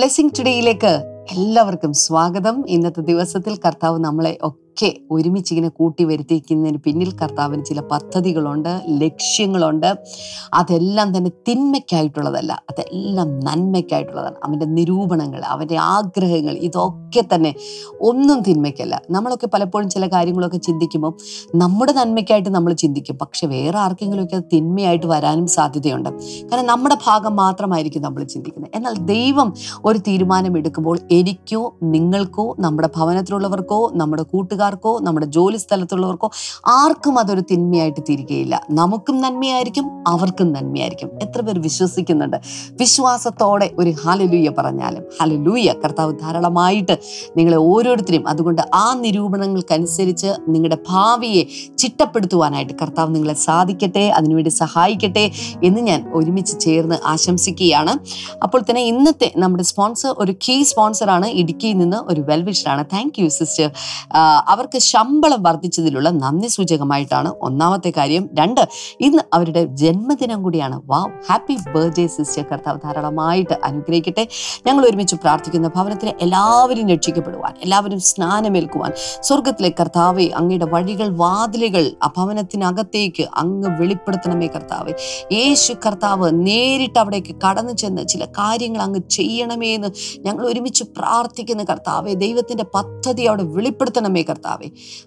Blessing ടുഡേയിലേക്ക് എല്ലാവർക്കും സ്വാഗതം. ഇന്നത്തെ ദിവസത്തിൽ കർത്താവ് നമ്മളെ ഒക്കെ ഒരുമിച്ച് ഇങ്ങനെ കൂട്ടി വരുത്തിക്കുന്നതിന് പിന്നിൽ കർത്താവിന് ചില പദ്ധതികളുണ്ട് ലക്ഷ്യങ്ങളുണ്ട്. അതെല്ലാം തന്നെ തിന്മയ്ക്കായിട്ടുള്ളതല്ല. അതെല്ലാം നന്മയ്ക്കായിട്ടുള്ളതാണ്. അവന്റെ നിരൂപണങ്ങൾ അവന്റെ ആഗ്രഹങ്ങൾ ഇതൊക്കെ തന്നെ ഒന്നും തിന്മയ്ക്കല്ല. നമ്മളൊക്കെ പലപ്പോഴും ചില കാര്യങ്ങളൊക്കെ ചിന്തിക്കുമ്പോൾ നമ്മുടെ നന്മയ്ക്കായിട്ട് നമ്മൾ ചിന്തിക്കും. പക്ഷെ വേറെ ആർക്കെങ്കിലുമൊക്കെ അത് തിന്മയായിട്ട് വരാനും സാധ്യതയുണ്ട്. കാരണം നമ്മുടെ ഭാഗം മാത്രമായിരിക്കും നമ്മൾ ചിന്തിക്കുന്നത്. എന്നാൽ ദൈവം ഒരു തീരുമാനം എടുക്കുമ്പോൾ എനിക്കോ നിങ്ങൾക്കോ നമ്മുടെ ഭവനത്തിലുള്ളവർക്കോ നമ്മുടെ കൂട്ടുകാർക്കോ നമ്മുടെ ജോലി സ്ഥലത്തുള്ളവർക്കോ ആർക്കും അതൊരു തിന്മയായിട്ട് തീരുകയില്ല. നമുക്കും നന്മയായിരിക്കും അവർക്കും നന്മയായിരിക്കും. എത്ര പേർ വിശ്വസിക്കുന്നുണ്ട്. വിശ്വാസത്തോടെ ഒരു ഹലലൂയ പറഞ്ഞാലും. ഹലലൂയ കർത്താവ് ധാരാളമായിട്ട് നിങ്ങളെ ഓരോരുത്തരെയും അതുകൊണ്ട് ആ നിരൂപണങ്ങൾക്കനുസരിച്ച് നിങ്ങളുടെ ഭാവിയെ ചിട്ടപ്പെടുത്തുവാനായിട്ട് കർത്താവ് നിങ്ങളെ സാധിക്കട്ടെ അതിനുവേണ്ടി സഹായിക്കട്ടെ എന്ന് ഞാൻ ഒരുമിച്ച് ചേർന്ന് ആശംസിക്കുകയാണ്. അപ്പോൾ തന്നെ ഇന്നത്തെ നമ്മുടെ സ്പോൺസർ ഒരു കീ സ്പോൺസറാണ് ഇടുക്കിയിൽ നിന്ന് ഒരു വെൽവിഷറാണ് താങ്ക് യു സിസ്റ്റർ അവർക്ക് ശമ്പളം വർദ്ധിച്ചതിലുള്ള നന്ദി സൂചകമായിട്ടാണ് ഒന്നാമത്തെ കാര്യം. രണ്ട് ഇന്ന് അവരുടെ ജന്മദിനം കൂടിയാണ്. വാ ഹാപ്പി ബർത്ത്ഡേ സിസ്റ്റർ. കർത്താവ് ധാരാളമായിട്ട് അനുഗ്രഹിക്കട്ടെ. ഞങ്ങൾ ഒരുമിച്ച് പ്രാർത്ഥിക്കുന്ന ഭവനത്തിലെ എല്ലാവരും രക്ഷിക്കപ്പെടുവാൻ എല്ലാവരും സ്നാനമേൽക്കുവാൻ സ്വർഗത്തിലെ കർത്താവെ അങ്ങയുടെ വഴികൾ വാതിലുകൾ ആ ഭവനത്തിനകത്തേക്ക് അങ്ങ് വെളിപ്പെടുത്തണമേ കർത്താവെ. യേശു കർത്താവ് നേരിട്ട് അവിടേക്ക് കടന്നു ചെന്ന് ചില കാര്യങ്ങൾ അങ്ങ് ചെയ്യണമേ എന്ന് ഞങ്ങൾ ഒരുമിച്ച് പ്രാർത്ഥിക്കുന്ന കർത്താവെ ദൈവത്തിന്റെ പദ്ധതി അവിടെ വെളിപ്പെടുത്തണമേ കർത്താവെ.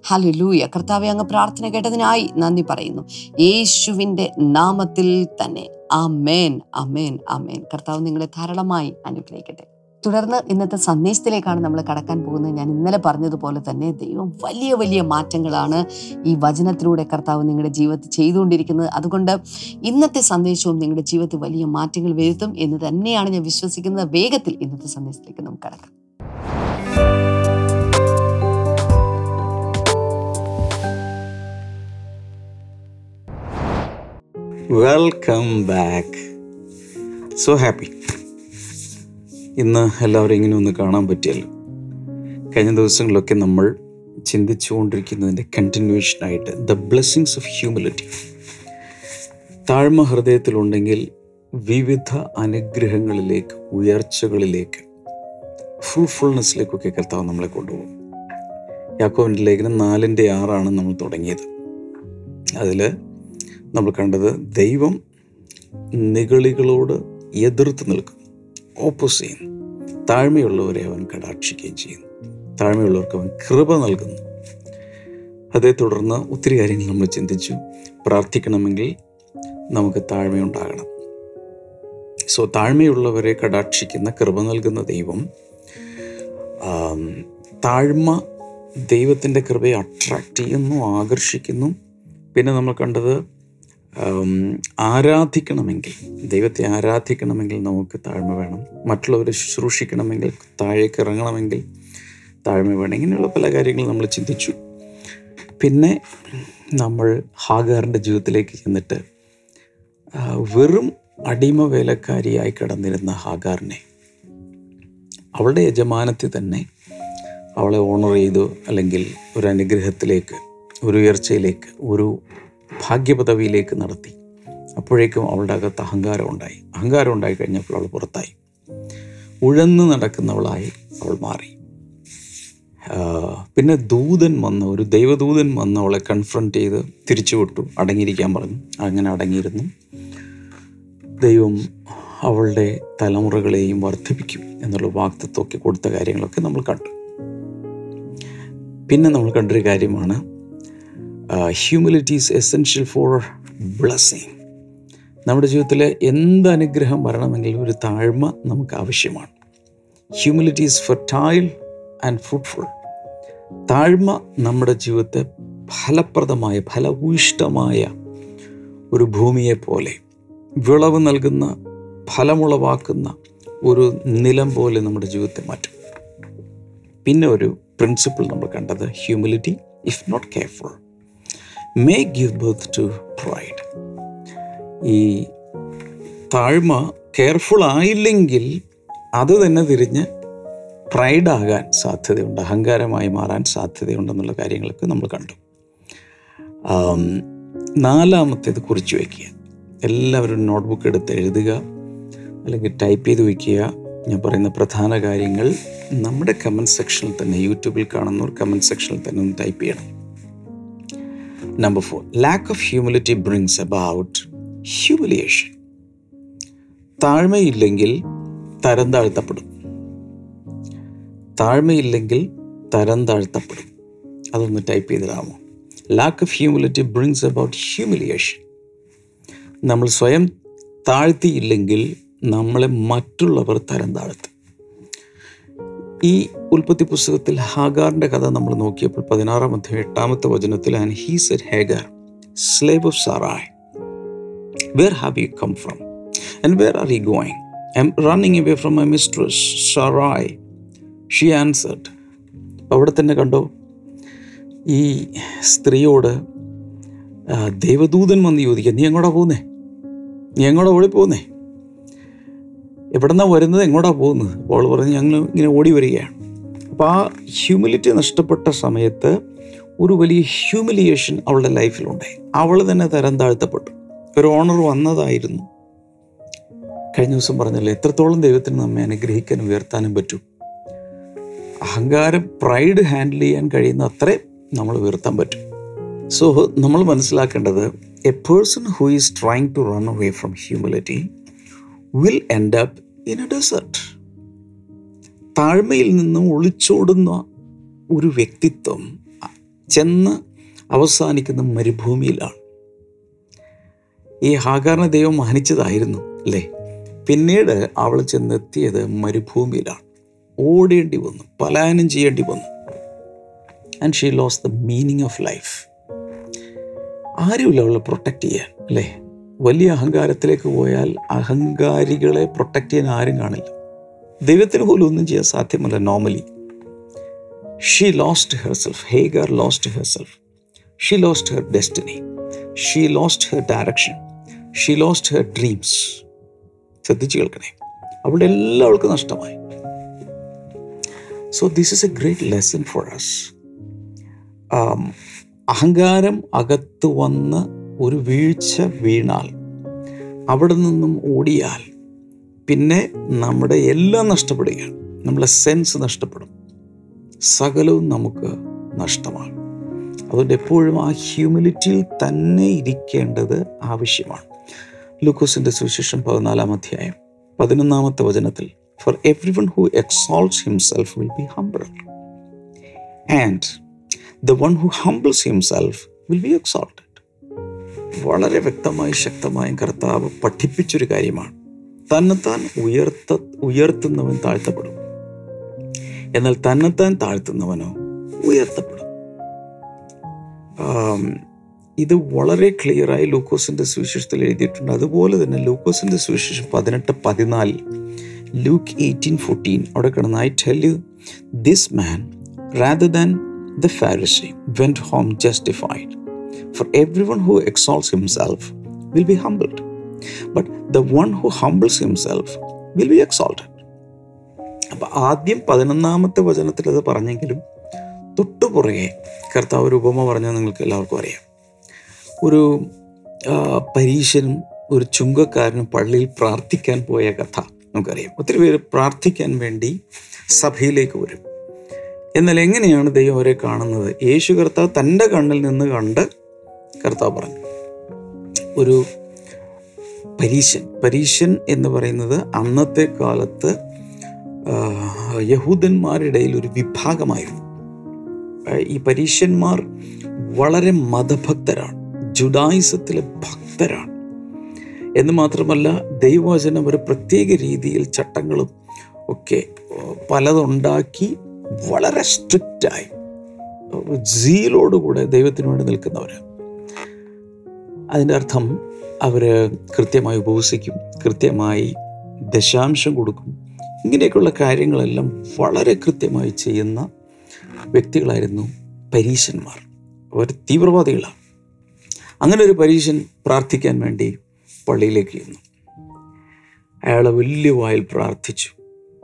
ഹലലൂയ കർത്താവെ അങ്ങ് പ്രാർത്ഥന കേട്ടതിനായി നന്ദി പറയുന്നു. യേശുവിന്റെ നാമത്തിൽ തന്നെ. അമേൻ അമേൻ അമേൻ കർത്താവ് നിങ്ങളെ ധാരാളമായി അനുഗ്രഹിക്കട്ടെ. തുടർന്ന് ഇന്നത്തെ സന്ദേശത്തിലേക്കാണ് നമ്മൾ കടക്കാൻ പോകുന്നത്. ഞാൻ ഇന്നലെ പറഞ്ഞതുപോലെ തന്നെ ദൈവം വലിയ വലിയ മാറ്റങ്ങളാണ് ഈ വചനത്തിലൂടെ കർത്താവ് നിങ്ങളുടെ ജീവിതത്തിൽ ചെയ്തുകൊണ്ടിരിക്കുന്നത്. അതുകൊണ്ട് ഇന്നത്തെ സന്ദേശവും നിങ്ങളുടെ ജീവിതത്തിൽ വലിയ മാറ്റങ്ങൾ വരുത്തും എന്ന് തന്നെയാണ് ഞാൻ വിശ്വസിക്കുന്നത്. വേഗത്തിൽ ഇന്നത്തെ സന്ദേശത്തിലേക്ക് നമുക്ക് കടക്കാം. വെൽക്കം ബാക്ക് സോ ഹാപ്പി ഇന്ന് എല്ലാവരും ഇങ്ങനെ ഒന്ന് കാണാൻ പറ്റിയല്ലോ. കഴിഞ്ഞ ദിവസങ്ങളിലൊക്കെ നമ്മൾ ചിന്തിച്ചുകൊണ്ടിരിക്കുന്നതിന്റെ കണ്ടിന്യൂഷനായിട്ട് ദ ബ്ലെസ്സിങ്സ് ഓഫ് ഹ്യൂമിലിറ്റി താഴ്മ ഹൃദയത്തിലുണ്ടെങ്കിൽ വിവിധ അനുഗ്രഹങ്ങളിലേക്ക് ഉയർച്ചകളിലേക്ക് ഫ്രൂട്ട്ഫുൾനെസ്സിലേക്കൊക്കെ കർത്താവ് നമ്മളെ കൊണ്ടുപോകും. യാക്കോവിന്റെ ലേഖനം നാലിന്റെ ആറാണ് നമ്മൾ തുടങ്ങിയത്. അതിൽ നമ്മൾ കണ്ടത് ദൈവം നിഗളികളോട് എതിർത്ത് നിൽക്കും. ഓപ്പോസ് ചെയ്യുന്നു. താഴ്മയുള്ളവരെ അവൻ കടാക്ഷിക്കുകയും ചെയ്യുന്നു. താഴ്മയുള്ളവർക്ക് അവൻ കൃപ നൽകുന്നു. അതേ തുടർന്ന് ഒത്തിരി കാര്യങ്ങൾ നമ്മൾ ചിന്തിച്ചു. പ്രാർത്ഥിക്കണമെങ്കിൽ നമുക്ക് താഴ്മയുണ്ടാകണം. സോ താഴ്മയുള്ളവരെ കടാക്ഷിക്കുന്ന കൃപ നൽകുന്ന ദൈവം താഴ്മ ദൈവത്തിന്റെ കൃപയെ അട്രാക്റ്റ് ചെയ്യുന്നു ആകർഷിക്കുന്നു. പിന്നെ നമ്മൾ കണ്ടത് ആരാധിക്കണമെങ്കിൽ ദൈവത്തെ ആരാധിക്കണമെങ്കിൽ നമുക്ക് താഴ്മ വേണം. മറ്റുള്ളവരെ ശുശ്രൂഷിക്കണമെങ്കിൽ താഴേക്ക് ഇറങ്ങണമെങ്കിൽ താഴ്മ വേണം. ഇങ്ങനെയുള്ള പല കാര്യങ്ങളും നമ്മൾ ചിന്തിച്ചു. പിന്നെ നമ്മൾ ഹാഗാറിന്റെ ജീവിതത്തിലേക്ക് ചെന്നിട്ട് വെറും അടിമ വേലക്കാരിയായി കിടന്നിരുന്ന ഹാഗാറിനെ അവളുടെ യജമാനത്തിൽ തന്നെ അവളെ ഓണർ ചെയ്തു. അല്ലെങ്കിൽ ഒരു അനുഗ്രഹത്തിലേക്ക് ഒരു ഉയർച്ചയിലേക്ക് ഒരു ഭാഗ്യപദവിയിലേക്ക് നടത്തി. അപ്പോഴേക്കും അവളുടെ അകത്ത് അഹങ്കാരം ഉണ്ടായി. അഹങ്കാരം ഉണ്ടായി കഴിഞ്ഞപ്പോൾ അവൾ പുറത്തായി. ഉഴന്ന് നടക്കുന്നവളായി അവൾ മാറി. പിന്നെ ദൂതൻ വന്ന് ഒരു ദൈവദൂതൻ വന്ന് അവളെ കൺഫ്രണ്ട് ചെയ്ത് തിരിച്ചു വിട്ടു അടങ്ങിയിരിക്കാൻ പറഞ്ഞു. അങ്ങനെ അടങ്ങിയിരുന്നു. ദൈവം അവളുടെ തലമുറകളെയും വർദ്ധിപ്പിക്കും എന്നുള്ള വാക്തത്വമൊക്കെ കൊടുത്ത കാര്യങ്ങളൊക്കെ നമ്മൾ കണ്ടു. പിന്നെ നമ്മൾ കണ്ടൊരു കാര്യമാണ് humility is essential for blessing നമ്മുടെ ജീവിതത്തിലെ എന്ത് അനുഗ്രഹം വരണമെങ്കിലും ഒരു താഴ്മ നമുക്ക് ആവശ്യമാണ്. Humility is fertile and fruitful താഴ്മ നമ്മുടെ ജീവിതത്തെ ഫലപ്രദമായ ഫലഭൂയിഷ്ടമായ ഒരു ഭൂമിയെ പോലെ വിളവ് നൽകുന്ന ഫലമുളവാക്കുന്ന ഒരു നിലം പോലെ നമ്മുടെ ജീവിതത്തെ മാറ്റും. പിന്നെ ഒരു പ്രിൻസിപ്പിൾ നമ്മൾ കണ്ടത് humility if not careful may give birth to pride ഈ താഴ്മ കെയർഫുൾ ആയില്ലെങ്കിൽ അത് തന്നെ തിരിഞ്ഞ് പ്രൈഡാകാൻ സാധ്യതയുണ്ട് അഹങ്കാരമായി മാറാൻ സാധ്യതയുണ്ടെന്നുള്ള കാര്യങ്ങളൊക്കെ നമ്മൾ കണ്ടു. നാലാമത്തേത് കുറിച്ച് വയ്ക്കുക. എല്ലാവരും നോട്ട്ബുക്ക് എടുത്ത് എഴുതുക അല്ലെങ്കിൽ ടൈപ്പ് ചെയ്ത് വയ്ക്കുക. ഞാൻ പറയുന്ന പ്രധാന കാര്യങ്ങൾ നമ്മുടെ കമന്റ് സെക്ഷനിൽ തന്നെ യൂട്യൂബിൽ കാണുന്നവർ കമന്റ് സെക്ഷനിൽ തന്നെ ഒന്ന് ടൈപ്പ് ചെയ്യണം. Number four lack of humility brings about humiliation താഴ്മയില്ലെങ്കിൽ തരം താഴ്ത്തപ്പെടും. താഴ്മയില്ലെങ്കിൽ തരം താഴ്ത്തപ്പെടും. അതൊന്ന് type ചെയ്തിടാമോ? Lack of humility brings about humiliation നമ്മൾ സ്വയം താഴ്ത്തിയില്ലെങ്കിൽ നമ്മളെ മറ്റുള്ളവർ തരം താഴ്ത്തും. ഈ ഉൽപ്പത്തി പുസ്തകത്തിൽ ഹാഗാറിന്റെ കഥ നമ്മൾ നോക്കിയപ്പോൾ പതിനാറാം അധ്യായം എട്ടാമത്തെ വചനത്തിൽ and he set Hagar slave of Sarai where have you come from and where are you going I am running away from my mistress Sarai she answered അവിടെ തന്നെ കണ്ടോ? ഈ സ്ത്രീയോട് ദേവദൂതൻ വന്ന് ചോദിക്കുക നീ എങ്ങോട്ടാ പോകുന്നേ നീ എങ്ങോട്ടാ ഓടി പോകുന്നേ എവിടെന്നാ വരുന്നത്? എങ്ങോട്ടാ പോകുന്നത്? അപ്പോൾ പറഞ്ഞ് ഞങ്ങൾ ഇങ്ങനെ ഓടി വരികയാണ്. അപ്പോൾ ആ ഹ്യൂമിലിറ്റി നഷ്ടപ്പെട്ട സമയത്ത് ഒരു വലിയ ഹ്യൂമിലിയേഷൻ അവളുടെ ലൈഫിലുണ്ടായി അവൾ തന്നെ തരം താഴ്ത്തപ്പെട്ടു. ഒരു ഓണർ വന്നതായിരുന്നു. കഴിഞ്ഞ ദിവസം പറഞ്ഞല്ലോ എത്രത്തോളം ദൈവത്തിന് നമ്മെ അനുഗ്രഹിക്കാനും ഉയർത്താനും പറ്റും? അഹങ്കാരം പ്രൈഡ് ഹാൻഡിൽ ചെയ്യാൻ കഴിയുന്ന അത്രയും നമ്മൾ ഉയർത്താൻ പറ്റും. സോ നമ്മൾ മനസ്സിലാക്കേണ്ടത് a person who is trying to run away from humility will end up in a desert താഴ്മയിൽ നിന്നും ഒളിച്ചോടുന്ന ഒരു വ്യക്തിത്വം ചെന്ന് അവസാനിക്കുന്ന മരുഭൂമിയിലാണ്. ഈ ഹാഗാറിനെ ദൈവം മാനിച്ചതായിരുന്നു അല്ലേ? പിന്നീട് അവൾ ചെന്നെത്തിയത് മരുഭൂമിയിലാണ്. ഓടേണ്ടി വന്നു പലായനം ചെയ്യേണ്ടി വന്നു. And she lose the meaning of life ആരുമില്ല അവളെ പ്രൊട്ടക്റ്റ് ചെയ്യാൻ അല്ലേ? വലിയ അഹങ്കാരത്തിലേക്ക് പോയാൽ അഹങ്കാരികളെ പ്രൊട്ടക്റ്റ് ചെയ്യാൻ ആരും കാണില്ല. ദൈവത്തിന് പോലും ഒന്നും ചെയ്യാൻ സാധ്യമല്ല normally she lost herself Hagar lost herself she lost her destiny she lost her direction she lost her dreams ശ്രദ്ധിച്ചു കേൾക്കണേ. അവളുടെ എല്ലാം അവൾക്ക് നഷ്ടമായി so this is a great lesson for us അഹങ്കാരം അകത്ത് വന്ന് ഒരു വീഴ്ച വീണാൽ അവിടെ നിന്നും ഓടിയാൽ പിന്നെ നമ്മുടെ എല്ലാം നഷ്ടപ്പെടുകയാണ്. നമ്മളെ സെൻസ് നഷ്ടപ്പെടും. സകലവും നമുക്ക് നഷ്ടമാണ്. അതുകൊണ്ട് എപ്പോഴും ആ ഹ്യൂമിലിറ്റിയിൽ തന്നെ ഇരിക്കേണ്ടത് ആവശ്യമാണ്. ലൂക്കോസിന്റെ സുവിശേഷം പതിനാലാം അധ്യായം പതിനൊന്നാമത്തെ വചനത്തിൽ for everyone who exalts himself will be humble and the one who humbles himself will be exalted വളരെ വ്യക്തമായും ശക്തമായും കർത്താവ് പഠിപ്പിച്ചൊരു കാര്യമാണ്. തന്നെത്താൻ ഉയർത്ത ഉയർത്തുന്നവൻ താഴ്ത്തപ്പെടും. എന്നാൽ തന്നെത്താൻ താഴ്ത്തുന്നവനോ ഉയർത്തപ്പെടും. ഇത് വളരെ ക്ലിയറായി ലൂക്കോസിന്റെ സുവിശേഷത്തിൽ എഴുതിയിട്ടുണ്ട്. അതുപോലെ തന്നെ ലൂക്കോസിന്റെ സുവിശേഷം പതിനെട്ട് പതിനാലിൽ ലൂക്ക് എയ്റ്റീൻ ഫോർട്ടീൻ അവിടെ കിടന്ന് I tell you this man rather than the Pharisee went home justified for everyone who exalts himself will be humbled, but the one who humbles himself will be exalted. അപ്പം ആദ്യം പതിനൊന്നാമത്തെ വചനത്തിൽ അത് പറഞ്ഞെങ്കിലും തൊട്ടുപുറകെ കർത്താവ് ഒരു ഉപമ പറഞ്ഞാൽ നിങ്ങൾക്ക് എല്ലാവർക്കും അറിയാം. ഒരു പരീശനും ഒരു ചുങ്കക്കാരനും പള്ളിയിൽ പ്രാർത്ഥിക്കാൻ പോയ കഥ നമുക്കറിയാം. ഒത്തിരി പേര് പ്രാർത്ഥിക്കാൻ വേണ്ടി സഭയിലേക്ക് വരും. എന്നാൽ എങ്ങനെയാണ് ദൈവം അവരെ കാണുന്നത്? യേശു കർത്താവ് തന്റെ കണ്ണിൽ നിന്ന് കണ്ട് കർത്താവ് പറഞ്ഞു ഒരു പരീശൻ. പരീശൻ എന്ന് പറയുന്നത് അന്നത്തെ കാലത്ത് ആ, യഹൂദന്മാരുടെ ഒരു വിഭാഗമായിരുന്നു. ഈ പരീശന്മാർ വളരെ മതഭക്തരാണ് ജുഡായിസത്തിലെ ഭക്തരാണ്. എന്ന് മാത്രമല്ല ദൈവവചനം ഒരു പ്രത്യേക രീതിയിൽ ചട്ടങ്ങളും ഒക്കെ പലതുണ്ടാക്കി വളരെ സ്ട്രിക്റ്റായി. ജീലോടുകൂടെ ദൈവത്തിന് വേണ്ടി നിൽക്കുന്നവർ അതിന്റെ അർത്ഥം അവർ കൃത്യമായി ഉപവസിക്കും കൃത്യമായി ദശാംശം കൊടുക്കും. ഇങ്ങനെയൊക്കെയുള്ള കാര്യങ്ങളെല്ലാം വളരെ കൃത്യമായി ചെയ്യുന്ന വ്യക്തികളായിരുന്നു പരീശന്മാർ. അവർ തീവ്രവാദികളാണ്. അങ്ങനെ ഒരു പരീശൻ പ്രാർത്ഥിക്കാൻ വേണ്ടി പള്ളിയിലേക്ക് ചെന്നു. അയാളെ വലിയ വായിൽ പ്രാർത്ഥിച്ചു.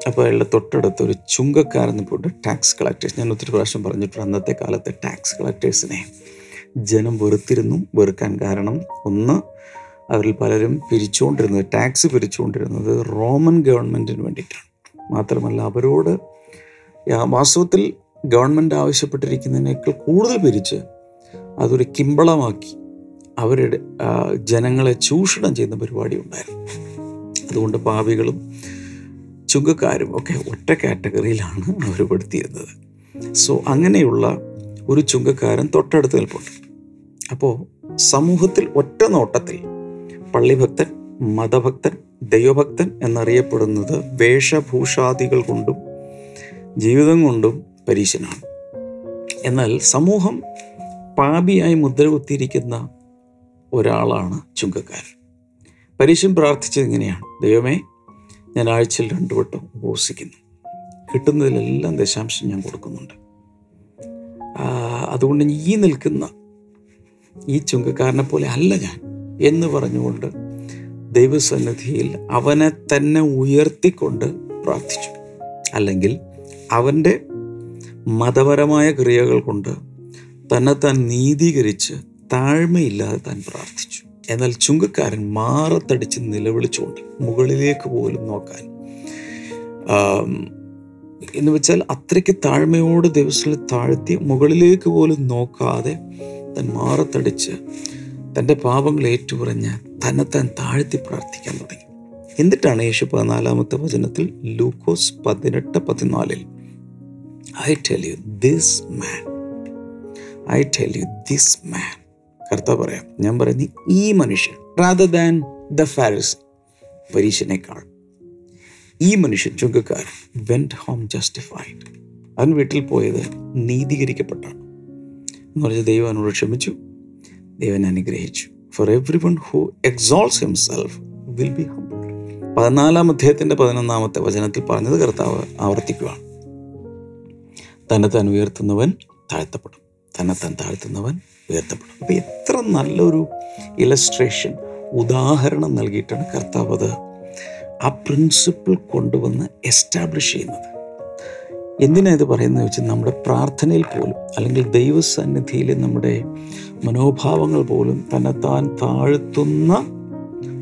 അപ്പോൾ അയാളുടെ തൊട്ടടുത്ത് ഒരു ചുങ്കക്കാരെന്ന് പോയിട്ട് ടാക്സ് കളക്ടേഴ്സ് ഞാൻ ഒത്തിരി പ്രാവശ്യം പറഞ്ഞിട്ടുണ്ട് അന്നത്തെ കാലത്തെ ടാക്സ് കളക്ടേഴ്സിനെ ജനം വെറുത്തിരുന്നു വെറുക്കാൻ കാരണം. ഒന്ന് അവരിൽ പലരും പിരിച്ചുകൊണ്ടിരുന്നത് ടാക്സ് പിരിച്ചുകൊണ്ടിരുന്നത് റോമൻ ഗവൺമെന്റിന് വേണ്ടിയിട്ടാണ്. മാത്രമല്ല അവരോട് വാസ്തവത്തിൽ ഗവൺമെന്റ് ആവശ്യപ്പെട്ടിരിക്കുന്നതിനേക്കാൾ കൂടുതൽ പിരിച്ച് അതൊരു കിമ്പളമാക്കി അവരുടെ ജനങ്ങളെ ചൂഷണം ചെയ്യുന്ന പരിപാടി ഉണ്ടായിരുന്നു. അതുകൊണ്ട് പാവികളും ചുങ്കക്കാരും ഒക്കെ ഒറ്റ കാറ്റഗറിയിലാണ് അവർ പെടുത്തിയിരുന്നത്. സോ അങ്ങനെയുള്ള ഒരു ചുങ്കക്കാരൻ തൊട്ടടുത്ത് നിൽപ്പുണ്ട്. അപ്പോൾ സമൂഹത്തിൽ ഒറ്റ നോട്ടത്തിൽ പള്ളിഭക്തൻ മതഭക്തൻ ദൈവഭക്തൻ എന്നറിയപ്പെടുന്നത് വേഷഭൂഷാദികൾ കൊണ്ടും ജീവിതം കൊണ്ടും പരീശനാണ്. എന്നാൽ സമൂഹം പാപിയായി മുദ്ര കുത്തിയിരിക്കുന്ന ഒരാളാണ് ചുങ്കക്കാരൻ. പരീശൻ പ്രാർത്ഥിച്ചത് ഇങ്ങനെയാണ്. ദൈവമേ ഞാൻ ആഴ്ചയിൽ രണ്ടു വട്ടം ഉപവസിക്കുന്നു കിട്ടുന്നതിലെല്ലാം ദശാംശം ഞാൻ കൊടുക്കുന്നുണ്ട്. അതുകൊണ്ട് ഈ നിൽക്കുന്ന ഈ ചുങ്കക്കാരനെ പോലെ അല്ല ഞാൻ. എന്ന് പറഞ്ഞുകൊണ്ട് ദൈവസന്നിധിയിൽ അവനെ തന്നെ ഉയർത്തിക്കൊണ്ട് പ്രാർത്ഥിച്ചു. അല്ലെങ്കിൽ അവന്റെ മതപരമായ ക്രിയകൾ കൊണ്ട് തന്നെ താൻ നീതീകരിച്ച് താഴ്മയില്ലാതെ താൻ പ്രാർത്ഥിച്ചു. എന്നാൽ ചുങ്കക്കാരൻ മാറത്തടിച്ച് നിലവിളിച്ചുകൊണ്ട് മുകളിലേക്ക് പോലും നോക്കാൻ എന്ന് വെച്ചാൽ അത്രയ്ക്ക് താഴ്മയോട് ദിവസത്തിൽ താഴ്ത്തി മുകളിലേക്ക് പോലും നോക്കാതെ താൻ മാറത്തടിച്ച് തന്റെ പാപങ്ങൾ ഏറ്റുപറഞ്ഞ് തന്നെ താൻ താഴ്ത്തി പ്രാർത്ഥിക്കാൻ തുടങ്ങി. എന്നിട്ടാണ് യേശു പതിനാലാമത്തെ വചനത്തിൽ ലൂക്കോസ് പതിനെട്ട് പതിനാലിൽ I tell you this man I tell you this man കർത്താവ് പറയാം ഞാൻ പറയുന്നത് ഈ മനുഷ്യൻ റാദർ ദാൻ ദ ഫാരിസ് പരീശനേക്കാൾ ഈ മനുഷ്യൻ ചുങ്കക്കാരൻ വെന്റ് ഹോം ജസ്റ്റിഫൈഡ് അവൻ വീട്ടിൽ പോയത് നീതീകരിക്കപ്പെട്ടാണ്. എന്ന് പറഞ്ഞ ദൈവം അവനോട് ക്ഷമിച്ചു. ദൈവൻ അനുഗ്രഹിച്ചു. For everyone who exalts himself will be humble പതിനാലാം അധ്യായത്തിന്റെ പതിനൊന്നാമത്തെ വചനത്തിൽ പറഞ്ഞത് കർത്താവ് ആവർത്തിക്കുകയാണ് തന്നെ താൻ ഉയർത്തുന്നവൻ താഴ്ത്തപ്പെടും. തന്നെ താൻ താഴ്ത്തുന്നവൻ ഉയർത്തപ്പെടും. അപ്പോൾ എത്ര നല്ലൊരു ഇലസ്ട്രേഷൻ ഉദാഹരണം നൽകിയിട്ടാണ് കർത്താവ് അത് ആ പ്രിൻസിപ്പിൾ കൊണ്ടുവന്ന് എസ്റ്റാബ്ലിഷ് ചെയ്യുന്നത്. എന്തിനാ ഇത് പറയുന്നത് വെച്ചാൽ നമ്മുടെ പ്രാർത്ഥനയിൽ പോലും അല്ലെങ്കിൽ ദൈവസന്നിധിയിലെ നമ്മുടെ മനോഭാവങ്ങൾ പോലും തന്നെ താൻ താഴ്ത്തുന്ന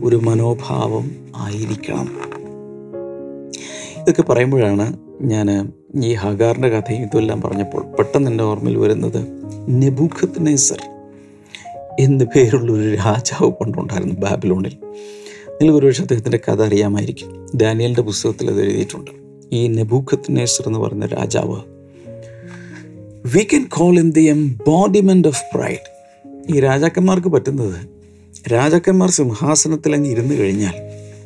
ഒരു മനോഭാവം ആയിരിക്കണം. ഇതൊക്കെ പറയുമ്പോഴാണ് ഞാൻ ഈ ഹഗാറിന്റെ കഥയും ഇതെല്ലാം പറഞ്ഞപ്പോൾ പെട്ടെന്ന് എന്റെ ഓർമ്മയിൽ വരുന്നത് നെബുഖത്ത് നെസർ എന്ന് പേരുള്ള ഒരു രാജാവ് പണ്ടുണ്ടായിരുന്നു ബാബിലോണിൽ. നിങ്ങൾക്ക് ഒരുപക്ഷെ അദ്ദേഹത്തിന്റെ കഥ അറിയാമായിരിക്കും. ഡാനിയലിന്റെ പുസ്തകത്തിൽ അത് എഴുതിയിട്ടുണ്ട്. ഈ നെബൂഖത്ത് നേസർ എന്ന് പറയുന്ന രാജാവ്. We can call in the embodiment of pride ഈ രാജാക്കന്മാർക്ക് പറ്റുന്നത് രാജാക്കന്മാർ സിംഹാസനത്തിൽ അങ്ങ് ഇരുന്ന് കഴിഞ്ഞാൽ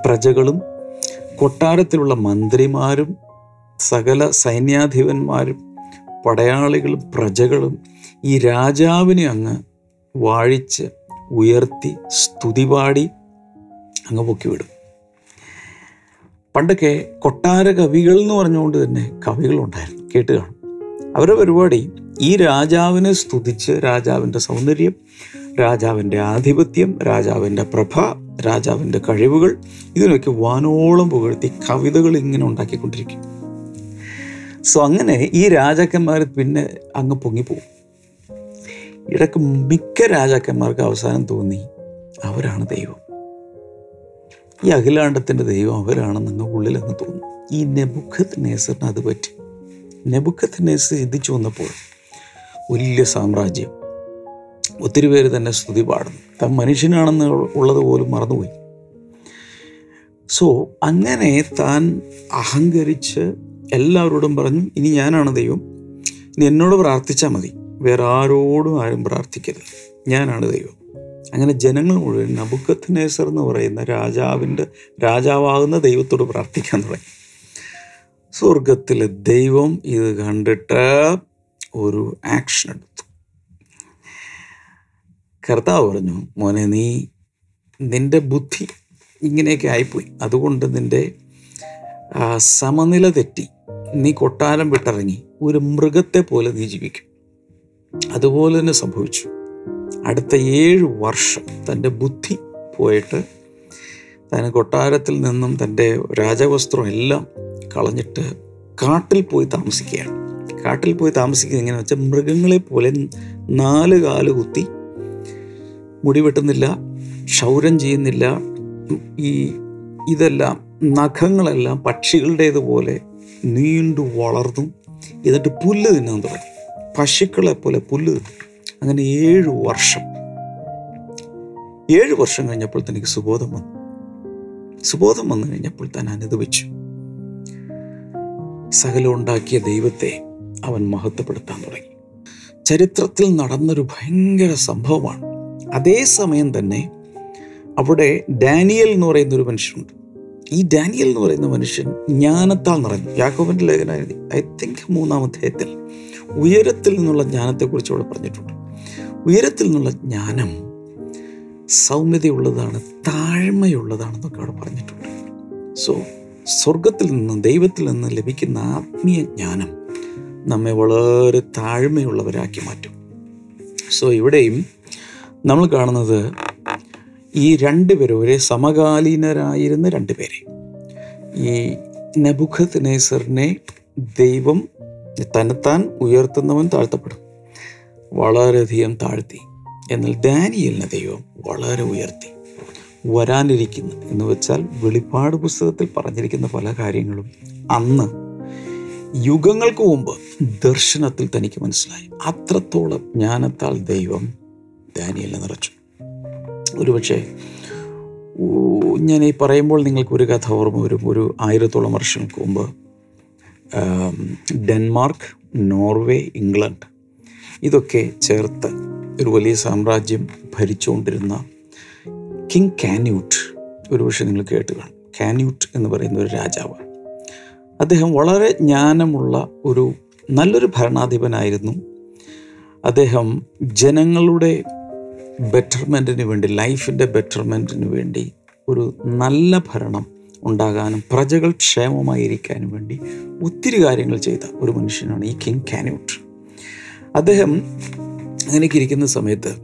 പ്രജകളും കൊട്ടാരത്തിലുള്ള മന്ത്രിമാരും സകല സൈന്യാധിപന്മാരും പടയാളികളും പ്രജകളും ഈ രാജാവിനെ അങ്ങ് വാഴിച്ച് ഉയർത്തി സ്തുതിപാടി അങ്ങ് പൊക്കിവിടും. പണ്ടൊക്കെ കൊട്ടാര കവികൾ എന്ന് പറഞ്ഞുകൊണ്ട് തന്നെ കവികളുണ്ടായിരുന്നു കേട്ട് കാണും. അവരുടെ പരിപാടി ഈ രാജാവിനെ സ്തുതിച്ച് രാജാവിന്റെ സൗന്ദര്യം രാജാവിന്റെ ആധിപത്യം രാജാവിന്റെ പ്രഭ രാജാവിന്റെ കഴിവുകൾ ഇതിനൊക്കെ വാനോളം പുകഴ്ത്തി കവിതകൾ ഇങ്ങനെ ഉണ്ടാക്കിക്കൊണ്ടിരിക്കും. സോ അങ്ങനെ ഈ രാജാക്കന്മാർ പിന്നെ അങ്ങ് പൊങ്ങിപ്പോകും. ഇടയ്ക്ക് മിക്ക രാജാക്കന്മാർക്ക് അവസാനം തോന്നി അവരാണ് ദൈവം. ഈ അഖിലാണ്ടത്തിന്റെ ദൈവം അവരാണെന്ന് നിങ്ങൾക്ക് ഉള്ളിൽ അങ്ങ് തോന്നും ഈ നെബുഖത്ത് നേസറിന് അത് പറ്റി. നെബുഖത്ത് നേസർ ചിന്തിച്ചു വന്നപ്പോൾ വലിയ സാമ്രാജ്യം ഒത്തിരി പേര് തന്നെ സ്തുതി പാടുന്നു. താൻ മനുഷ്യനാണെന്ന് ഉള്ളത് പോലും മറന്നുപോയി. സോ അങ്ങനെ താൻ അഹങ്കരിച്ച് എല്ലാവരോടും പറഞ്ഞു ഇനി ഞാനാണ് ദൈവം. ഇനി എന്നോട് പ്രാർത്ഥിച്ചാൽ മതി. വേറെ ആരോടും ആരും പ്രാർത്ഥിക്കരുത്. ഞാനാണ് ദൈവം. അങ്ങനെ ജനങ്ങൾ മുഴുവൻ നബുക്കത്ത് നേസർ എന്ന് പറയുന്ന രാജാവിന്റെ രാജാവാകുന്ന ദൈവത്തോട് പ്രാർത്ഥിക്കാൻ തുടങ്ങി. സ്വർഗത്തിലെ ദൈവം ഇത് കണ്ടിട്ട് ഒരു ആക്ഷൻ എടുത്തു. കർത്താവ് പറഞ്ഞു മോനെ നീ നിന്റെ ബുദ്ധി ഇങ്ങനെയൊക്കെ ആയിപ്പോയി. അതുകൊണ്ട് നിന്റെ സമനില തെറ്റി. നീ കൊട്ടാരം വിട്ടിറങ്ങി. ഒരു മൃഗത്തെ പോലെ നീ ജീവിക്കും. അതുപോലെ തന്നെ സംഭവിച്ചു. അടുത്ത ഏഴ് വർഷം തന്റെ ബുദ്ധി പോയിട്ട് താൻ കൊട്ടാരത്തിൽ നിന്നും തന്റെ രാജവസ്ത്രം എല്ലാം കളഞ്ഞിട്ട് കാട്ടിൽ പോയി താമസിക്കുകയാണ്. കാട്ടിൽ പോയി താമസിക്കുന്നത് എങ്ങനെയാണെന്ന് വെച്ചാൽ മൃഗങ്ങളെ പോലെ നാല് കാൽ കുത്തി മുടി വെട്ടുന്നില്ല ക്ഷൗരം ചെയ്യുന്നില്ല ഈ ഇതെല്ലാം നഖങ്ങളെല്ലാം പക്ഷികളുടേതുപോലെ നീണ്ടു വളർന്നു എന്നിട്ട് പുല്ല് തിന്നാൻ തുടങ്ങി. പശുക്കളെ പോലെ പുല്ല് തിന്നു. അങ്ങനെ ഏഴ് വർഷം. ഏഴ് വർഷം കഴിഞ്ഞപ്പോൾ തനിക്ക് സുബോധം വന്നു. സുബോധം വന്നു കഴിഞ്ഞപ്പോൾ താൻ അനുഭവിച്ചു. സകലം ഉണ്ടാക്കിയ ദൈവത്തെ അവൻ മഹത്വപ്പെടുത്താൻ തുടങ്ങി. ചരിത്രത്തിൽ നടന്നൊരു ഭയങ്കര സംഭവമാണ്. അതേ സമയം തന്നെ അവിടെ ഡാനിയൽ എന്ന് പറയുന്ന ഒരു മനുഷ്യനുണ്ട്. ഈ ഡാനിയൽ എന്ന് പറയുന്ന മനുഷ്യൻ ജ്ഞാനത്താൽ നിറഞ്ഞു. യാക്കോബിന്റെ ലേഖന ഐ തിങ്ക് മൂന്നാം അധ്യായത്തിൽ ഉയരത്തിൽ നിന്നുള്ള ജ്ഞാനത്തെക്കുറിച്ച് ഇവിടെ പറഞ്ഞിട്ടുണ്ട്. ഉയരത്തിൽ നിന്നുള്ള ജ്ഞാനം സൗമ്യതയുള്ളതാണ് താഴ്മയുള്ളതാണെന്നൊക്കെ അവിടെ പറഞ്ഞിട്ടുണ്ട്. സോ സ്വർഗത്തിൽ നിന്നും ദൈവത്തിൽ നിന്ന് ലഭിക്കുന്ന ആത്മീയ ജ്ഞാനം നമ്മെ വളരെ താഴ്മയുള്ളവരാക്കി മാറ്റും. സോ ഇവിടെയും നമ്മൾ കാണുന്നത് ഈ രണ്ട് പേരും ഒരേ സമകാലീനരായിരുന്ന രണ്ട് പേരെ ഈ നബുഖത്ത് നേസറിനെ ദൈവം തന്നെത്താൻ ഉയർത്തുന്നവൻ താഴ്ത്തപ്പെടും. വളരെയധികം താഴ്ത്തി. എന്നാൽ ദാനിയലിനെ ദൈവം വളരെ ഉയർത്തി. വരാനിരിക്കുന്ന എന്ന് വെച്ചാൽ വെളിപ്പാട് പുസ്തകത്തിൽ പറഞ്ഞിരിക്കുന്ന പല കാര്യങ്ങളും അന്ന് യുഗങ്ങൾക്ക് മുമ്പ് ദർശനത്തിൽ തനിക്ക് മനസ്സിലായി. അത്രത്തോളം ജ്ഞാനത്താൽ ദൈവം ദാനിയലിനെ നിറച്ചു. ഒരുപക്ഷെ ഞാൻ ഈ പറയുമ്പോൾ നിങ്ങൾക്ക് ഒരു കഥ ഓർമ്മ വരും. ഒരു ആയിരത്തോളം വർഷങ്ങൾക്ക് മുമ്പ് ഡെൻമാർക്ക് നോർവേ ഇംഗ്ലണ്ട്. ഇതൊക്കെ ചേർത്ത് ഒരു വലിയ സാമ്രാജ്യം ഭരിച്ചുകൊണ്ടിരുന്ന കിങ് കാന്യൂട്ട് ഒരുപക്ഷെ നിങ്ങൾ കേട്ട് കാണും കാന്യൂട്ട് എന്ന് പറയുന്ന ഒരു രാജാവ്. അദ്ദേഹം വളരെ ജ്ഞാനമുള്ള ഒരു നല്ലൊരു ഭരണാധിപനായിരുന്നു. അദ്ദേഹം ജനങ്ങളുടെ ബെറ്റർമെന്റിന് വേണ്ടി ലൈഫിന്റെ ബെറ്റർമെന്റിന് വേണ്ടി ഒരു നല്ല ഭരണം ഉണ്ടാകാനും പ്രജകൾ ക്ഷേമമായിരിക്കാനും വേണ്ടി ഒത്തിരി കാര്യങ്ങൾ ചെയ്ത ഒരു മനുഷ്യനാണ് ഈ കിങ് കാനൂട്ട്. അദ്ദേഹം അങ്ങനെയൊക്കെ ഇരിക്കുന്ന സമയത്ത്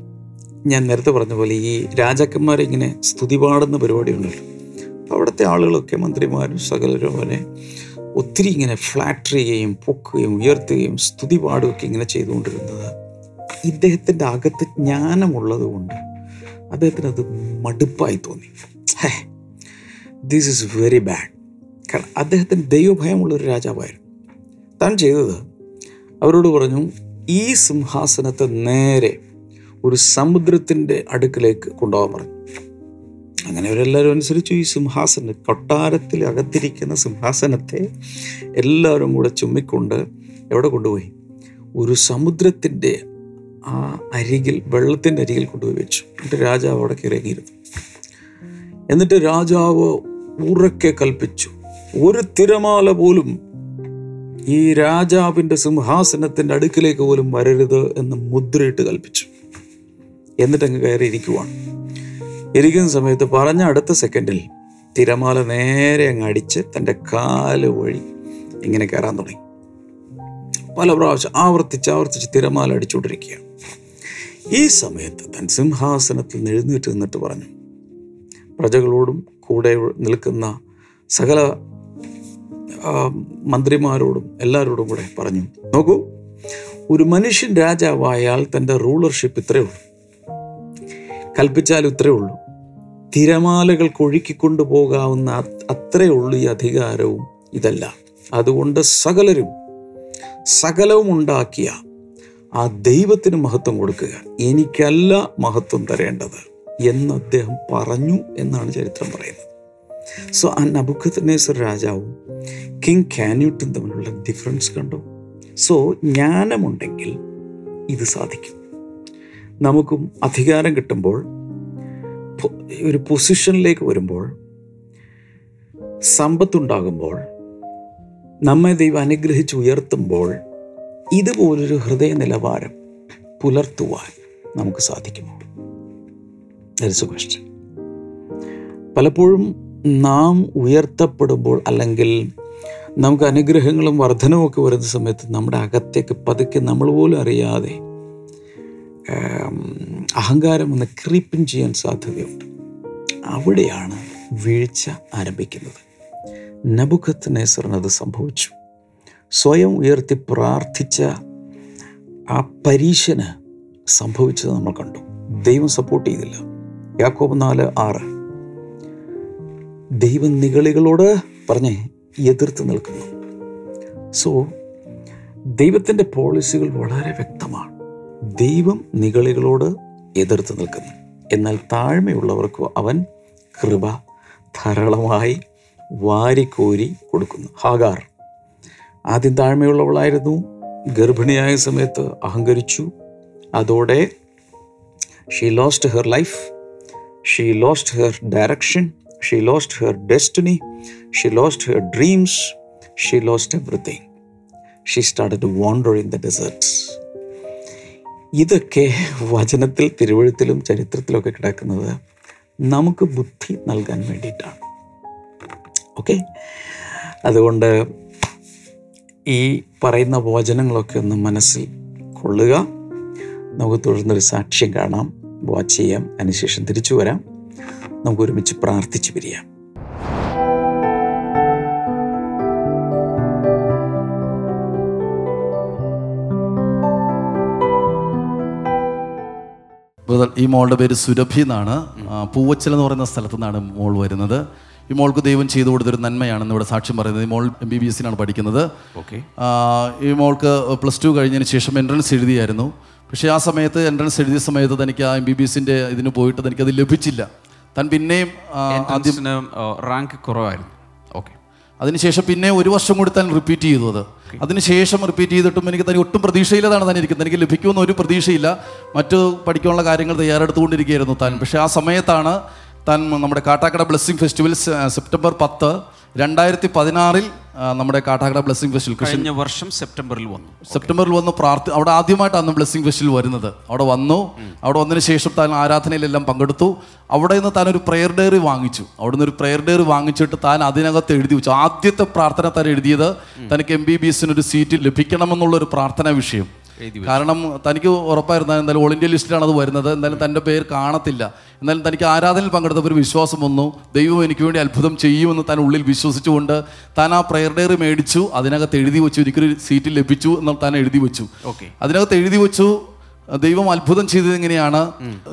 ഞാൻ നേരത്തെ പറഞ്ഞ പോലെ ഈ രാജാക്കന്മാരെ ഇങ്ങനെ സ്തുതി പാടുന്ന പരിപാടിയുണ്ടല്ലോ അവിടുത്തെ ആളുകളൊക്കെ മന്ത്രിമാരും സകലരും അവനെ ഒത്തിരി ഇങ്ങനെ ഫ്ലാറ്റർ ചെയ്യുകയും പൊക്കുകയും ഉയർത്തുകയും സ്തുതി പാടുകയൊക്കെ ഇങ്ങനെ ചെയ്തുകൊണ്ടിരുന്നത് ഇദ്ദേഹത്തിന്റെ അകത്ത് ജ്ഞാനമുള്ളത് കൊണ്ട് അദ്ദേഹത്തിന് അത് മടുപ്പായി തോന്നി. ദിസ് ഇസ് വെരി ബാഡ് കാരണം അദ്ദേഹത്തിന് ദൈവഭയമുള്ളൊരു രാജാവായിരുന്നു. താൻ ചെയ്തത് അവരോട് പറഞ്ഞു ഈ സിംഹാസനത്തെ നേരെ ഒരു സമുദ്രത്തിന്റെ അടുക്കിലേക്ക് കൊണ്ടുപോകാൻ പറഞ്ഞു. അങ്ങനെ അവരെല്ലാവരും അനുസരിച്ചു ഈ സിംഹാസന കൊട്ടാരത്തിൽ അകത്തിരിക്കുന്ന സിംഹാസനത്തെ എല്ലാവരും കൂടെ ചുമ്മിക്കൊണ്ട് എവിടെ കൊണ്ടുപോയി? ഒരു സമുദ്രത്തിന്റെ ആ അരികിൽ വെള്ളത്തിന്റെ അരികിൽ കൊണ്ടുപോയി വെച്ചു. എന്നിട്ട് രാജാവ് അവിടെ ഇറങ്ങിയിരുന്നു എന്നിട്ട് രാജാവ് ഉറക്കെ കൽപ്പിച്ചു. ഒരു തിരമാല പോലും ഈ രാജാവിന്റെ സിംഹാസനത്തിന്റെ അടുക്കിലേക്ക് പോലും വരരുത് എന്ന് മുദ്രയിട്ട് കൽപ്പിച്ചു. എന്നിട്ട് അങ്ങ് കയറി ഇരിക്കുവാണ് ഇരിക്കുന്ന സമയത്ത് പറഞ്ഞ അടുത്ത സെക്കൻഡിൽ തിരമാല നേരെ അങ്ങ് അടിച്ച് തന്റെ കാൽ വഴി ഇങ്ങനെ കയറാൻ തുടങ്ങി. പല പ്രാവശ്യം ആവർത്തിച്ച് ആവർത്തിച്ച് തിരമാല അടിച്ചുകൊണ്ടിരിക്കുകയാണ്. ഈ സമയത്ത് തൻ സിംഹാസനത്തിൽ എഴുന്നേറ്റ് നിന്നിട്ട് പറഞ്ഞു പ്രജകളോടും കൂടെ നിൽക്കുന്ന സകല മന്ത്രിമാരോടും എല്ലാവരോടും കൂടെ പറഞ്ഞു നോക്കൂ ഒരു മനുഷ്യൻ രാജാവായാൽ തന്റെ റൂളർഷിപ്പ് ഇത്രയേ ഉള്ളൂ. കൽപ്പിച്ചാൽ ഇത്രയേ ഉള്ളൂ. തിരമാലകൾ കൊഴുക്കിക്കൊണ്ടു പോകാവുന്ന അത്രയേ ഉള്ളൂ ഈ അധികാരവും ഇതല്ല. അതുകൊണ്ട് സകലരും സകലവും ഉണ്ടാക്കിയ ആ ദൈവത്തിന് മഹത്വം കൊടുക്കുക. എനിക്കല്ല മഹത്വം തരേണ്ടത്. എന്ന് അദ്ദേഹം പറഞ്ഞു എന്നാണ് ചരിത്രം പറയുന്നത്. സോ ആ നബുക്കത്ത് രാജാവും കിങ് കാന്യൂട്ടും തമ്മിലുള്ള ഡിഫറൻസ് കണ്ടു. സോ ജ്ഞാനമുണ്ടെങ്കിൽ ഇത് സാധിക്കും. നമുക്കും അധികാരം കിട്ടുമ്പോൾ ഒരു പൊസിഷനിലേക്ക് വരുമ്പോൾ സമ്പത്തുണ്ടാകുമ്പോൾ നമ്മെ ദൈവം അനുഗ്രഹിച്ച് ഉയർത്തുമ്പോൾ ഇതുപോലൊരു ഹൃദയ നിലവാരം പുലർത്തുവാൻ നമുക്ക് സാധിക്കുമോ? ദാറ്റ്സ് എ ക്വസ്റ്റ്യൻ പലപ്പോഴും നാം ഉയർത്തപ്പെടുമ്പോൾ അല്ലെങ്കിൽ നമുക്ക് അനുഗ്രഹങ്ങളും വർധനവും ഒക്കെ വരുന്ന സമയത്ത് നമ്മുടെ അകത്തേക്ക് പതുക്കെ നമ്മൾ പോലും അറിയാതെ അഹങ്കാരം ഒന്ന് ക്രീപ്പിൻ ചെയ്യാൻ സാധ്യതയുണ്ട്. അവിടെയാണ് വീഴ്ച ആരംഭിക്കുന്നത്. നബുഖത്ത് നെസറിനത് സംഭവിച്ചു. സ്വയം ഉയർത്തി പ്രാർത്ഥിച്ച ആ പരീക്ഷന് സംഭവിച്ചത് നമ്മൾ കണ്ടു. ദൈവം സപ്പോർട്ട് ചെയ്തില്ല. യാക്കോബ് നാല് ആറ്. ദൈവം നികളികളോട് പറഞ്ഞേ എതിർത്ത് നിൽക്കുന്നു. സോ ദൈവത്തിന്റെ പോളിസികൾ വളരെ വ്യക്തമാണ്. ദൈവം നികളികളോട് എതിർത്ത് നിൽക്കുന്നു. എന്നാൽ താഴ്മയുള്ളവർക്ക് അവൻ കൃപ ധാരാളമായി വാരിക്കോരി കൊടുക്കുന്നു. ഹാഗാർ ആദ്യം താഴ്മയുള്ളവളായിരുന്നു ഗർഭിണിയായ സമയത്ത് അഹങ്കരിച്ചു. അതോടെ she lost her life she lost her direction she lost her destiny she lost her dreams she lost everything she start to wander in the deserts ഇതൊക്കെ വചനത്തിൽ തിരുവഴുത്തിലും ചരിത്രത്തിലൊക്കെ കിടക്കുന്നത് നമുക്ക് ബുദ്ധി നൽകാൻ വേണ്ടിയിട്ടാണ്. ഓക്കെ അതുകൊണ്ട് ഈ പറയുന്ന വചനങ്ങളൊക്കെ ഒന്ന് മനസ്സിൽ കൊള്ളുക. നമുക്ക് തുടർന്നൊരു സാക്ഷ്യം കാണാം. വാച്ച് ചെയ്യാം. അതിനുശേഷം തിരിച്ചു വരാം. നമുക്ക് ഒരുമിച്ച് പ്രാർത്ഥിച്ചു പിരിയാം. ഈ മോളുടെ പേര് സുരഭി എന്നാണ്. പൂവച്ചൽ എന്ന് പറയുന്ന സ്ഥലത്തു നിന്നാണ് മോൾ വരുന്നത്. ഈ മോൾക്ക് ദൈവം ചെയ്തു കൊടുത്തൊരു നന്മയാണെന്ന് ഇവിടെ സാക്ഷ്യം പറയുന്നത്. ഈ മോൾ എം ബി ബി എസിനാണ് പഠിക്കുന്നത്. ഓക്കെ ഈ മോൾക്ക് പ്ലസ് ടു കഴിഞ്ഞതിന് ശേഷം എൻട്രൻസ് എഴുതിയായിരുന്നു. പക്ഷേ ആ സമയത്ത് എൻട്രൻസ് എഴുതിയ സമയത്ത് തനിക്ക് ആ എം ബി ബി എസിന്റെ ഇതിന് പോയിട്ട് തനിക്കത് ലഭിച്ചില്ല. താൻ പിന്നെയും ആദ്യം റാങ്ക് കുറവായിരുന്നു. ഓക്കെ അതിനുശേഷം പിന്നെ ഒരു വർഷം കൂടി താൻ റിപ്പീറ്റ് ചെയ്തു അത്. അതിനുശേഷം റിപ്പീറ്റ് ചെയ്തിട്ടും എനിക്ക് തന്നെ ഒട്ടും പ്രതീക്ഷയില്ലാതാണ് താൻ ഇരിക്കുന്നത്. എനിക്ക് ലഭിക്കുമെന്ന് ഒരു പ്രതീക്ഷയില്ല. മറ്റു പഠിക്കാനുള്ള കാര്യങ്ങൾ തയ്യാറെടുത്തുകൊണ്ടിരിക്കുകയായിരുന്നു താൻ. പക്ഷേ ആ സമയത്താണ് താൻ നമ്മുടെ കാട്ടാക്കട ബ്ലെസ്സിങ് ഫെസ്റ്റിവൽ സെപ്റ്റംബർ പത്ത് രണ്ടായിരത്തി പതിനാറിൽ നമ്മുടെ കാട്ടാക്കട ബ്ലെസ്സിംഗ് ഫെസ്റ്റിവൽ കഴിഞ്ഞ വർഷം സെപ്റ്റംബറിൽ വന്നു. സെപ്റ്റംബറിൽ വന്ന് പ്രാർത്ഥി അവിടെ ആദ്യമായിട്ടാണ് ബ്ലെസ്സിംഗ് ഫെസ്റ്റിൽ വരുന്നത്. അവിടെ വന്നു. അവിടെ വന്നതിന് ശേഷം താൻ ആരാധനയിലെല്ലാം പങ്കെടുത്തു. അവിടെ നിന്ന് താൻ ഒരു പ്രെയർ ഡയറി വാങ്ങിച്ചു. അവിടെ നിന്ന് ഒരു പ്രെയർ ഡയറി വാങ്ങിച്ചിട്ട് താൻ അതിനകത്ത് എഴുതി വെച്ചു. ആദ്യത്തെ പ്രാർത്ഥന താൻ എഴുതിയത് തനിക്ക് എം ബി ബി എസിന് ഒരു സീറ്റ് ലഭിക്കണമെന്നുള്ള ഒരു പ്രാർത്ഥനാ വിഷയം. കാരണം തനിക്ക് ഉറപ്പായിരുന്നു എന്തായാലും ഓൾ ഇന്ത്യ ലിസ്റ്റിലാണ് അത് വരുന്നത്. എന്തായാലും തന്റെ പേര് കാണത്തില്ല. എന്നാലും തനിക്ക് ആരാധനയിൽ പങ്കെടുത്തപ്പോൾ ഒരു വിശ്വാസം വന്നു. ദൈവം എനിക്ക് വേണ്ടി അത്ഭുതം ചെയ്യുമെന്ന് താൻ ഉള്ളിൽ വിശ്വസിച്ചുകൊണ്ട് താൻ ആ പ്രയർ ഡയറി മേടിച്ചു. അതിനകത്ത് എഴുതി വെച്ചു. എനിക്കൊരു സീറ്റ് ലഭിച്ചു എന്ന് താൻ എഴുതി വെച്ചു. ഓക്കെ അതിനകത്ത് എഴുതി വെച്ചു. ദൈവം അത്ഭുതം ചെയ്തത് എങ്ങനെയാണ്?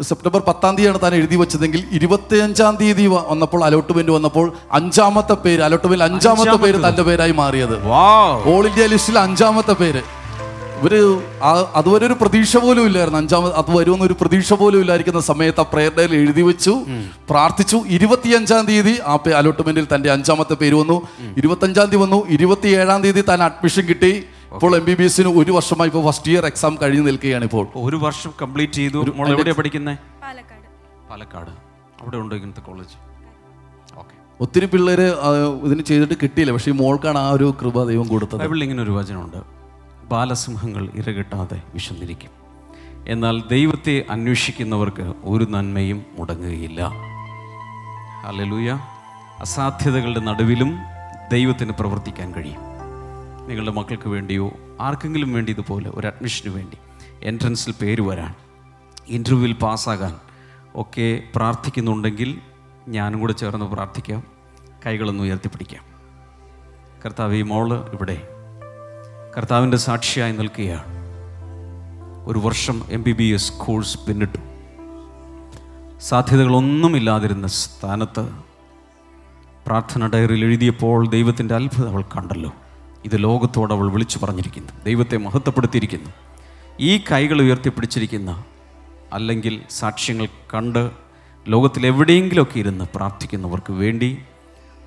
സെപ്റ്റംബർ പത്താം തീയതിയാണ് താൻ എഴുതി വെച്ചതെങ്കിൽ ഇരുപത്തിയഞ്ചാം തീയതി വന്നപ്പോൾ അലോട്ട്മെന്റ് വന്നപ്പോൾ അഞ്ചാമത്തെ പേര് അലോട്ട്മെന്റ് അഞ്ചാമത്തെ പേര് തന്റെ പേരായി മാറിയത്. ഓൾ ഇന്ത്യ ലിസ്റ്റിൽ അഞ്ചാമത്തെ പേര്. ഇവർ അതുവരെ ഒരു പ്രതീക്ഷ പോലും ഇല്ലായിരുന്നു. അഞ്ചാമത് അത് വരുമെന്ന് ഒരു പ്രതീക്ഷ പോലും ഇല്ലായിരിക്കുന്ന സമയത്ത് ആ പ്രെയർ ഡേയിൽ എഴുതി വെച്ചു പ്രാർത്ഥിച്ചു. ഇരുപത്തിയഞ്ചാം തീയതി ആ അലോട്ട്മെന്റിൽ തന്റെ അഞ്ചാമത്തെ പേര് വന്നു. ഇരുപത്തഞ്ചാം തീയതി വന്നു. ഇരുപത്തിയേഴാം തീയതി താൻ അഡ്മിഷൻ കിട്ടി. ഇപ്പോൾ എം ബി ബി എസിന് ഒരു വർഷമായി ഇപ്പോൾ ഫസ്റ്റ് ഇയർ എക്സാം കഴിഞ്ഞ് നിൽക്കുകയാണ് ഇപ്പോൾ. ഒരു വർഷം കംപ്ലീറ്റ് ചെയ്തു. എവിടെയാണ് പഠിക്കുന്നത് പാലക്കാട്. പാലക്കാട്. അവിടെ ഉണ്ടോ ഇങ്ങനത്തെ കോളേജ് ഓക്കെ ഒത്തിരി പിള്ളേര് ഇതിന് ചെയ്തിട്ട് കിട്ടിയില്ല. പക്ഷേ ഈ മോൾക്കാണ് ആ ഒരു കൃപ ദൈവം കൊടുത്തത്. ബൈബിളിൽ ഇങ്ങനെ ഒരു വചനമുണ്ട്. ബാലസിംഹങ്ങൾ ഇരകിട്ടാതെ വിശന്നിരിക്കും. എന്നാൽ ദൈവത്തെ അന്വേഷിക്കുന്നവർക്ക് ഒരു നന്മയും മുടങ്ങുകയില്ല. ഹല്ലേലൂയ. അസാധ്യതകളുടെ നടുവിലും ദൈവത്തിന് പ്രവർത്തിക്കാൻ കഴിയും. നിങ്ങളുടെ മക്കൾക്ക് വേണ്ടിയോ ആർക്കെങ്കിലും വേണ്ടി ഇതുപോലെ ഒരു അഡ്മിഷന് വേണ്ടി എൻട്രൻസിൽ പേര് വരാൻ ഇന്റർവ്യൂവിൽ പാസ്സാകാൻ ഒക്കെ പ്രാർത്ഥിക്കുന്നുണ്ടെങ്കിൽ ഞാനും കൂടെ ചേർന്ന് പ്രാർത്ഥിക്കാം. കൈകളൊന്ന് ഉയർത്തിപ്പിടിക്കാം. കർത്താവ് ഈ മോൾ ഇവിടെ കർത്താവിന്റെ സാക്ഷിയായി നിൽക്കുകയാണ്. ഒരു വർഷം M B B S course പിന്നിട്ടു. സാധ്യതകളൊന്നുമില്ലാതിരുന്ന സ്ഥാനത്ത് പ്രാർത്ഥന ഡയറിയിൽ എഴുതിയപ്പോൾ ദൈവത്തിന്റെ അത്ഭുതം അവൾ കണ്ടല്ലോ. ഇത് ലോകത്തോട് അവൾ വിളിച്ചു പറഞ്ഞിരിക്കുന്നു. ദൈവത്തെ മഹത്വപ്പെടുത്തിയിരിക്കുന്നു. ഈ കൈകൾ ഉയർത്തിപ്പിടിച്ചിരിക്കുന്ന അല്ലെങ്കിൽ സാക്ഷ്യങ്ങൾ കണ്ട് ലോകത്തിലെവിടെയെങ്കിലുമൊക്കെ ഇരുന്ന് പ്രാർത്ഥിക്കുന്നവർക്ക് വേണ്ടി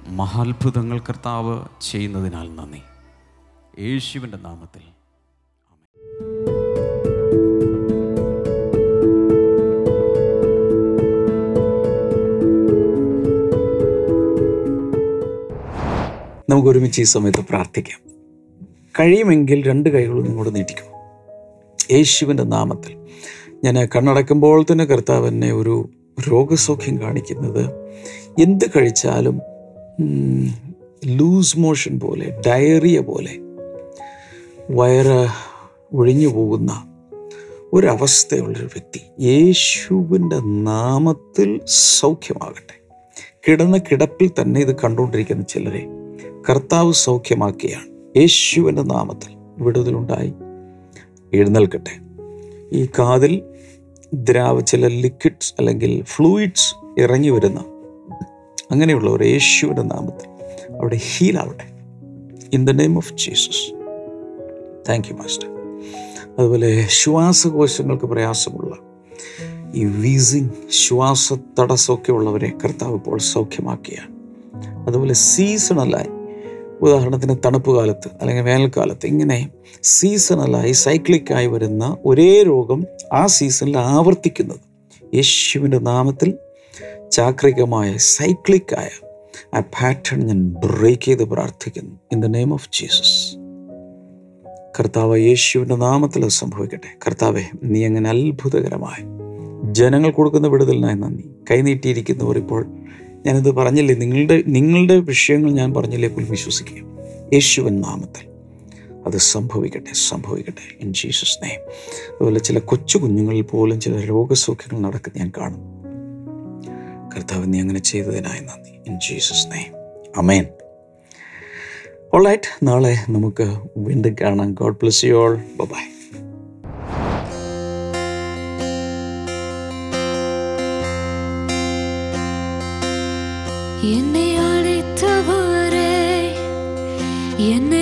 മഹാത്ഭുതങ്ങൾ കർത്താവ് ചെയ്യുന്നതിനാൽ നന്ദി. യേശുവിന്റെ നാമത്തിൽ. നമുക്ക് ഒരുമിച്ച് ഈ സമയത്ത് പ്രാർത്ഥിക്കാം. കഴിയുമെങ്കിൽ രണ്ട് കൈകളും നിങ്ങളോട് നീട്ടിക്കും. യേശുവിന്റെ നാമത്തിൽ. ഞാൻ കണ്ണടക്കുമ്പോൾ തന്നെ കർത്താവ് എന്നെ ഒരു രോഗസൗഖ്യം കാണിക്കുന്നത് എന്ത് കഴിച്ചാലും ലൂസ് മോഷൻ പോലെ ഡയറിയ പോലെ വയറ് ഒഴിഞ്ഞു പോകുന്ന ഒരവസ്ഥയുള്ളൊരു വ്യക്തി യേശുവിന്റെ നാമത്തിൽ സൗഖ്യമാകട്ടെ. കിടന്ന കിടപ്പിൽ തന്നെ ഇത് കണ്ടുകൊണ്ടിരിക്കുന്ന ചിലരെ കർത്താവ് സൗഖ്യമാക്കിയാണ്. യേശുവിന്റെ നാമത്തിൽ വിടുതലുണ്ടായി. എഴുന്നേൽക്കട്ടെ. ഈ കാതിൽ ദ്രാവ ചില ലിക്വിഡ്സ് അല്ലെങ്കിൽ ഫ്ലൂയിഡ്സ് ഇറങ്ങി വരുന്ന അങ്ങനെയുള്ളവർ യേശുവിന്റെ നാമത്തിൽ അവിടെ ഹീലാവട്ടെ in the name of Jesus thank you master അതുപോലെ ശ്വാസകോശങ്ങൾക്ക് പ്രയാസമുള്ള ഈ വീസിങ് ശ്വാസ തടസ്സമൊക്കെ ഉള്ളവരെ കർത്താവ് ഇപ്പോൾ സൗഖ്യമാക്കിയാണ്. അതുപോലെ സീസണലായി ഉദാഹരണത്തിന് തണുപ്പ് കാലത്ത് അല്ലെങ്കിൽ വേനൽക്കാലത്ത് ഇങ്ങനെ സീസണലായി സൈക്ലിക്കായി വരുന്ന ഒരേ രോഗം ആ സീസണിൽ ആവർത്തിക്കുന്നത്. യേശുവിന്റെ നാമത്തിൽ ചാക്രികമായ സൈക്ലിക്കായ ആ പാറ്റേൺ ഞാൻ ബ്രേക്ക് ചെയ്ത് പ്രാർത്ഥിക്കുന്നു. In the name of Jesus കർത്താവ് യേശുവിന്റെ നാമത്തിൽ സംഭവിക്കട്ടെ. കർത്താവെ നീ അങ്ങനെ അത്ഭുതകരമായി ജനങ്ങൾ കൊടുക്കുന്ന വിടുതലിനായി നന്ദി. കൈനീട്ടിയിരിക്കുന്നവർ ഇപ്പോൾ ഞാനിത് പറഞ്ഞില്ലേ നിങ്ങളുടെ നിങ്ങളുടെ വിഷയങ്ങൾ ഞാൻ പറഞ്ഞില്ലേ പോലും വിശ്വസിക്കുക. യേശുവൻ നാമത്തിൽ അത് സംഭവിക്കട്ടെ സംഭവിക്കട്ടെ. ഇൻ ജീസസ് നെയ്മ് അതുപോലെ ചില കൊച്ചു കുഞ്ഞുങ്ങളിൽ പോലും ചില രോഗസൗഖ്യങ്ങൾ നടക്കുന്ന ഞാൻ കാണും കർത്താവ് നീ അങ്ങനെ ചെയ്തതിനായി നന്ദി. In Jesus name amen alright നാളെ നമുക്ക് വീണ്ടും കാണാം God bless you all bye என்னை அழைத்தவரே என்னை